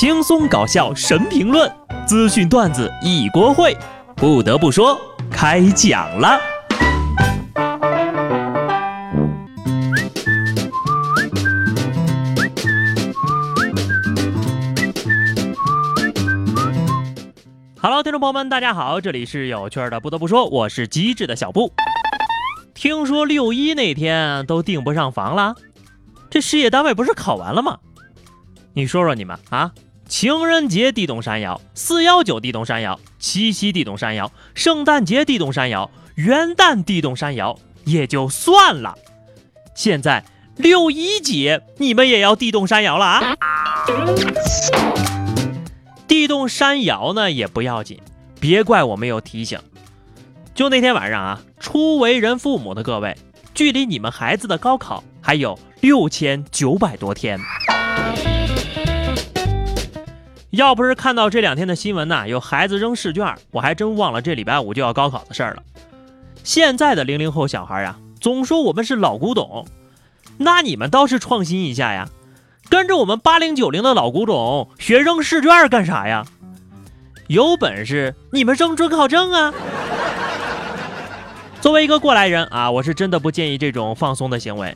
轻松搞笑神评论，资讯段子一锅烩。不得不说，开讲了。Hello，听众朋友们，大家好，这里是有趣的。不得不说，我是机智的小布。听说六一那天都订不上房了，这事业单位不是考完了吗？你说说你们啊，情人节地动山摇，四幺九地动山摇，七夕地动山摇，圣诞节地动山摇，元旦地动山摇也就算了，现在六一节你们也要地动山摇了啊？地动山摇呢也不要紧，别怪我没有提醒。就那天晚上啊，初为人父母的各位，距离你们孩子的高考还有六千九百多天。要不是看到这两天的新闻呐，有孩子扔试卷，我还真忘了这礼拜五就要高考的事儿了。现在的零零后小孩呀，总说我们是老古董，那你们倒是创新一下呀，跟着我们八零九零的老古董学扔试卷干啥呀？有本事你们扔准考证啊！作为一个过来人啊，我是真的不建议这种放松的行为。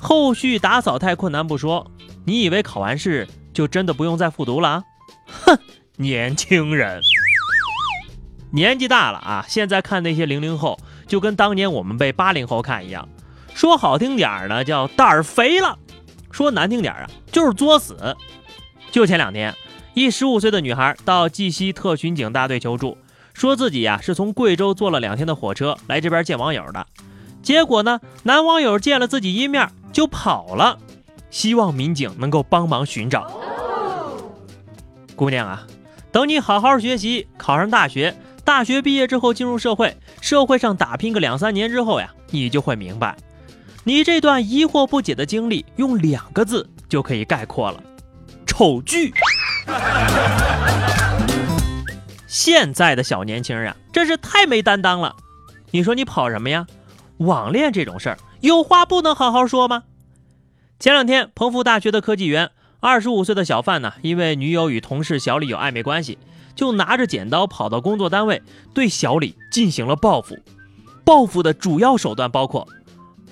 后续打扫太困难不说，你以为考完试就真的不用再复读了？年轻人，年纪大了啊！现在看那些零零后，就跟当年我们被八零后看一样。说好听点儿呢，叫胆儿肥了；说难听点儿啊，就是作死。就前两天，一十五岁的女孩到绩溪特巡警大队求助，说自己呀是从贵州坐了两天的火车来这边见网友的，结果呢，男网友见了自己一面就跑了，希望民警能够帮忙寻找。姑娘啊，等你好好学习，考上大学，大学毕业之后进入社会，社会上打拼个两三年之后呀，你就会明白，你这段疑惑不解的经历，用两个字就可以概括了：丑剧。现在的小年轻啊，真是太没担当了。你说你跑什么呀？网恋这种事儿，有话不能好好说吗？前两天，彭福大学的科技园。二十五岁的小范呢，因为女友与同事小李有暧昧关系，就拿着剪刀跑到工作单位，对小李进行了报复。报复的主要手段包括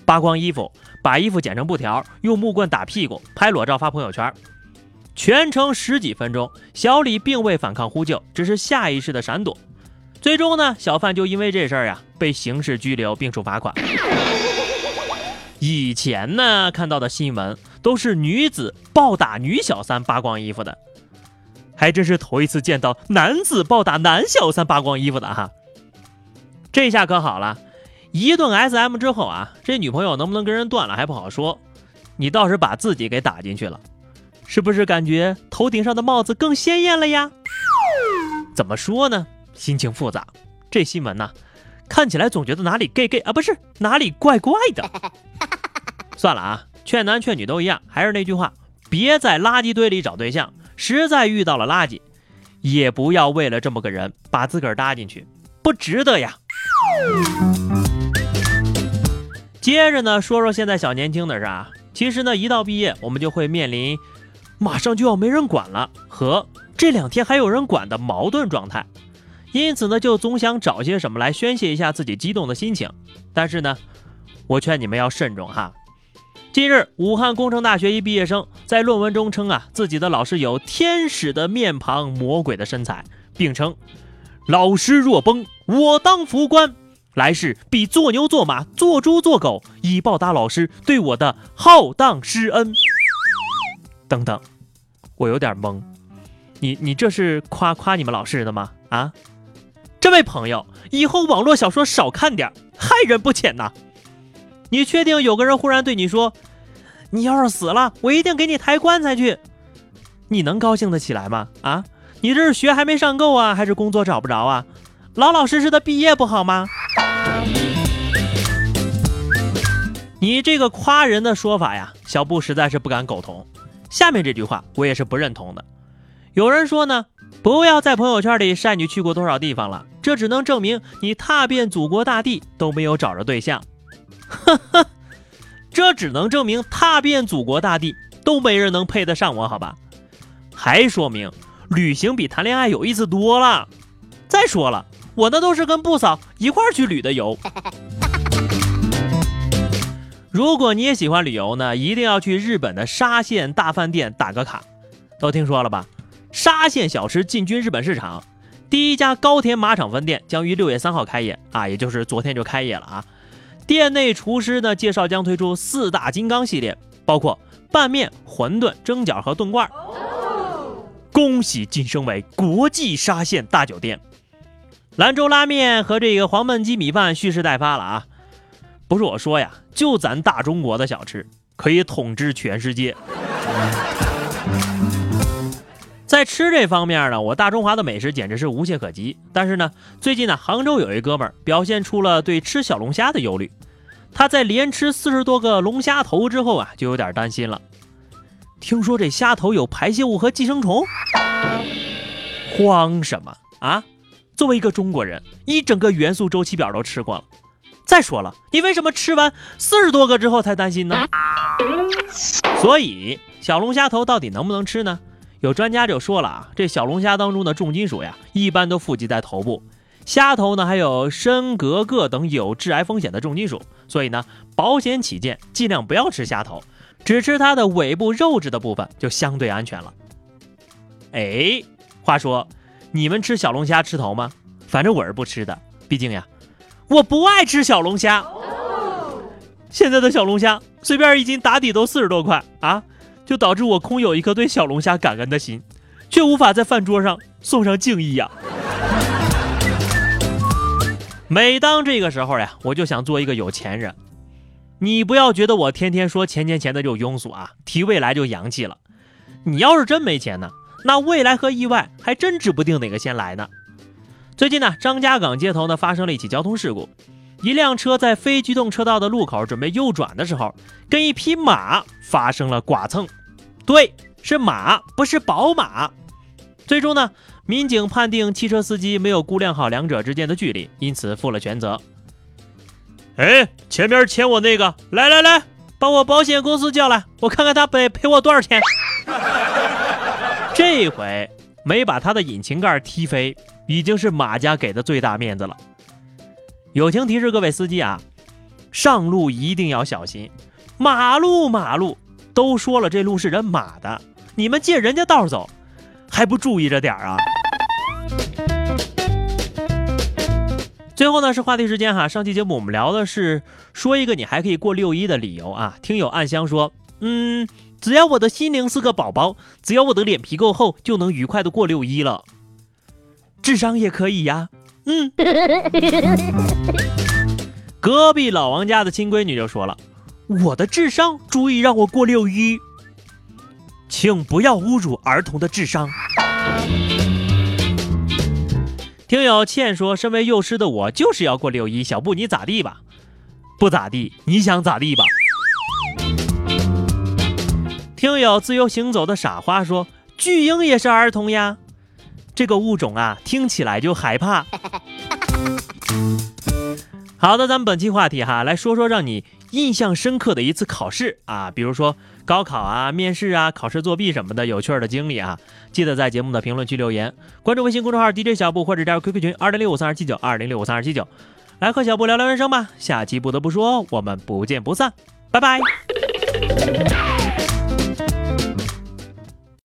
扒光衣服，把衣服剪成布条，用木棍打屁股，拍裸照发朋友圈。全程十几分钟，小李并未反抗呼救，只是下意识的闪躲。最终呢，小范就因为这事儿呀，被刑事拘留并处罚款。以前呢，看到的新闻都是女子暴打女小三扒光衣服的，还真是头一次见到男子暴打男小三扒光衣服的哈。这下可好了，一顿 SM 之后啊，这女朋友能不能跟人断了还不好说，你倒是把自己给打进去了，是不是感觉头顶上的帽子更鲜艳了呀？怎么说呢？心情复杂。这新闻呢？看起来总觉得哪里 gay gay 啊，不是哪里怪怪的。算了啊，劝男劝女都一样，还是那句话，别在垃圾堆里找对象。实在遇到了垃圾，也不要为了这么个人把自个儿搭进去，不值得呀。接着呢，说说现在小年轻的啥？其实呢，一到毕业，我们就会面临马上就要没人管了和这两天还有人管的矛盾状态。因此呢，就总想找些什么来宣泄一下自己激动的心情。但是呢，我劝你们要慎重哈。近日，武汉工程大学一毕业生在论文中称啊，自己的老师有天使的面庞、魔鬼的身材，并称：“老师若崩，我当副官，来世必做牛做马、做猪做狗，以报答老师对我的浩荡师恩。”等等，我有点懵。你你这是夸夸你们老师的吗？啊？这位朋友，以后网络小说少看点，害人不浅呐！你确定有个人忽然对你说：“你要是死了，我一定给你抬棺材去。”你能高兴得起来吗？啊？你这是学还没上够啊，还是工作找不着啊？老老实实的毕业不好吗？你这个夸人的说法呀，小布实在是不敢苟同。下面这句话我也是不认同的。有人说呢。不要在朋友圈里晒你去过多少地方了，这只能证明你踏遍祖国大地都没有找着对象。呵呵，这只能证明踏遍祖国大地都没人能配得上我，好吧？还说明旅行比谈恋爱有意思多了。再说了，我那都是跟布嫂一块儿去旅的游。如果你也喜欢旅游呢，一定要去日本的沙县大饭店打个卡。都听说了吧？沙县小吃进军日本市场，第一家高田马场分店将于六月三号开业啊，也就是昨天就开业了啊。店内厨师呢介绍将推出四大金刚系列，包括拌面、馄饨、蒸饺和炖罐。恭喜晋升为国际沙县大酒店。兰州拉面和这个黄焖鸡米饭蓄势待发了啊！不是我说呀，就咱大中国的小吃可以统治全世界。在吃这方面呢，我大中华的美食简直是无懈可击。但是呢，最近呢，杭州有一哥们儿表现出了对吃小龙虾的忧虑。他在连吃四十多个龙虾头之后啊，就有点担心了。听说这虾头有排泄物和寄生虫，慌什么啊？作为一个中国人，一整个元素周期表都吃过了。再说了，你为什么吃完四十多个之后才担心呢？所以，小龙虾头到底能不能吃呢？有专家就说了啊，这小龙虾当中的重金属呀，一般都富集在头部。虾头呢，还有砷、镉、铬等有致癌风险的重金属，所以呢，保险起见，尽量不要吃虾头，只吃它的尾部肉质的部分就相对安全了。哎，话说，你们吃小龙虾吃头吗？反正我是不吃的，毕竟呀，我不爱吃小龙虾。现在的小龙虾随便一斤打底都四十多块啊！就导致我空有一颗对小龙虾感恩的心，却无法在饭桌上送上敬意呀。每当这个时候呀，我就想做一个有钱人。你不要觉得我天天说钱钱钱的就庸俗啊，提未来就洋气了。你要是真没钱呢，那未来和意外还真指不定哪个先来呢。最近呢，张家港街头呢发生了一起交通事故。一辆车在非机动车道的路口准备右转的时候，跟一匹马发生了剐蹭。对，是马，不是宝马。最终呢，民警判定汽车司机没有估量好两者之间的距离，因此负了全责。哎，前面牵我那个，来来来，把我保险公司叫来，我看看他赔赔我多少钱。这回没把他的引擎盖踢飞，已经是马家给的最大面子了。友情提示各位司机啊，上路一定要小心，马路马路都说了这路是人马的，你们借人家道走，还不注意着点儿啊？最后呢是话题时间哈，上期节目我们聊的是说一个你还可以过六一的理由啊。听友暗香说，嗯，只要我的心灵是个宝宝，只要我的脸皮够厚，就能愉快的过六一了。智商也可以呀。嗯，隔壁老王家的亲闺女就说了：“我的智商足以让我过六一，请不要侮辱儿童的智商。”听友倩说：“身为幼师的我就是要过六一，小布你咋地吧？不咋地，你想咋地吧？”听友自由行走的傻花说：“巨婴也是儿童呀。”这个物种啊，听起来就害怕。好的，咱们本期话题哈，来说说让你印象深刻的一次考试啊，比如说高考啊、面试啊、考试作弊什么的有趣的经历啊，记得在节目的评论区留言，关注微信公众号 DJ 小布或者加入 QQ 群二零六五三二七九二零六五三二七九，来和小布聊聊人生吧。下期不得不说，我们不见不散，拜拜。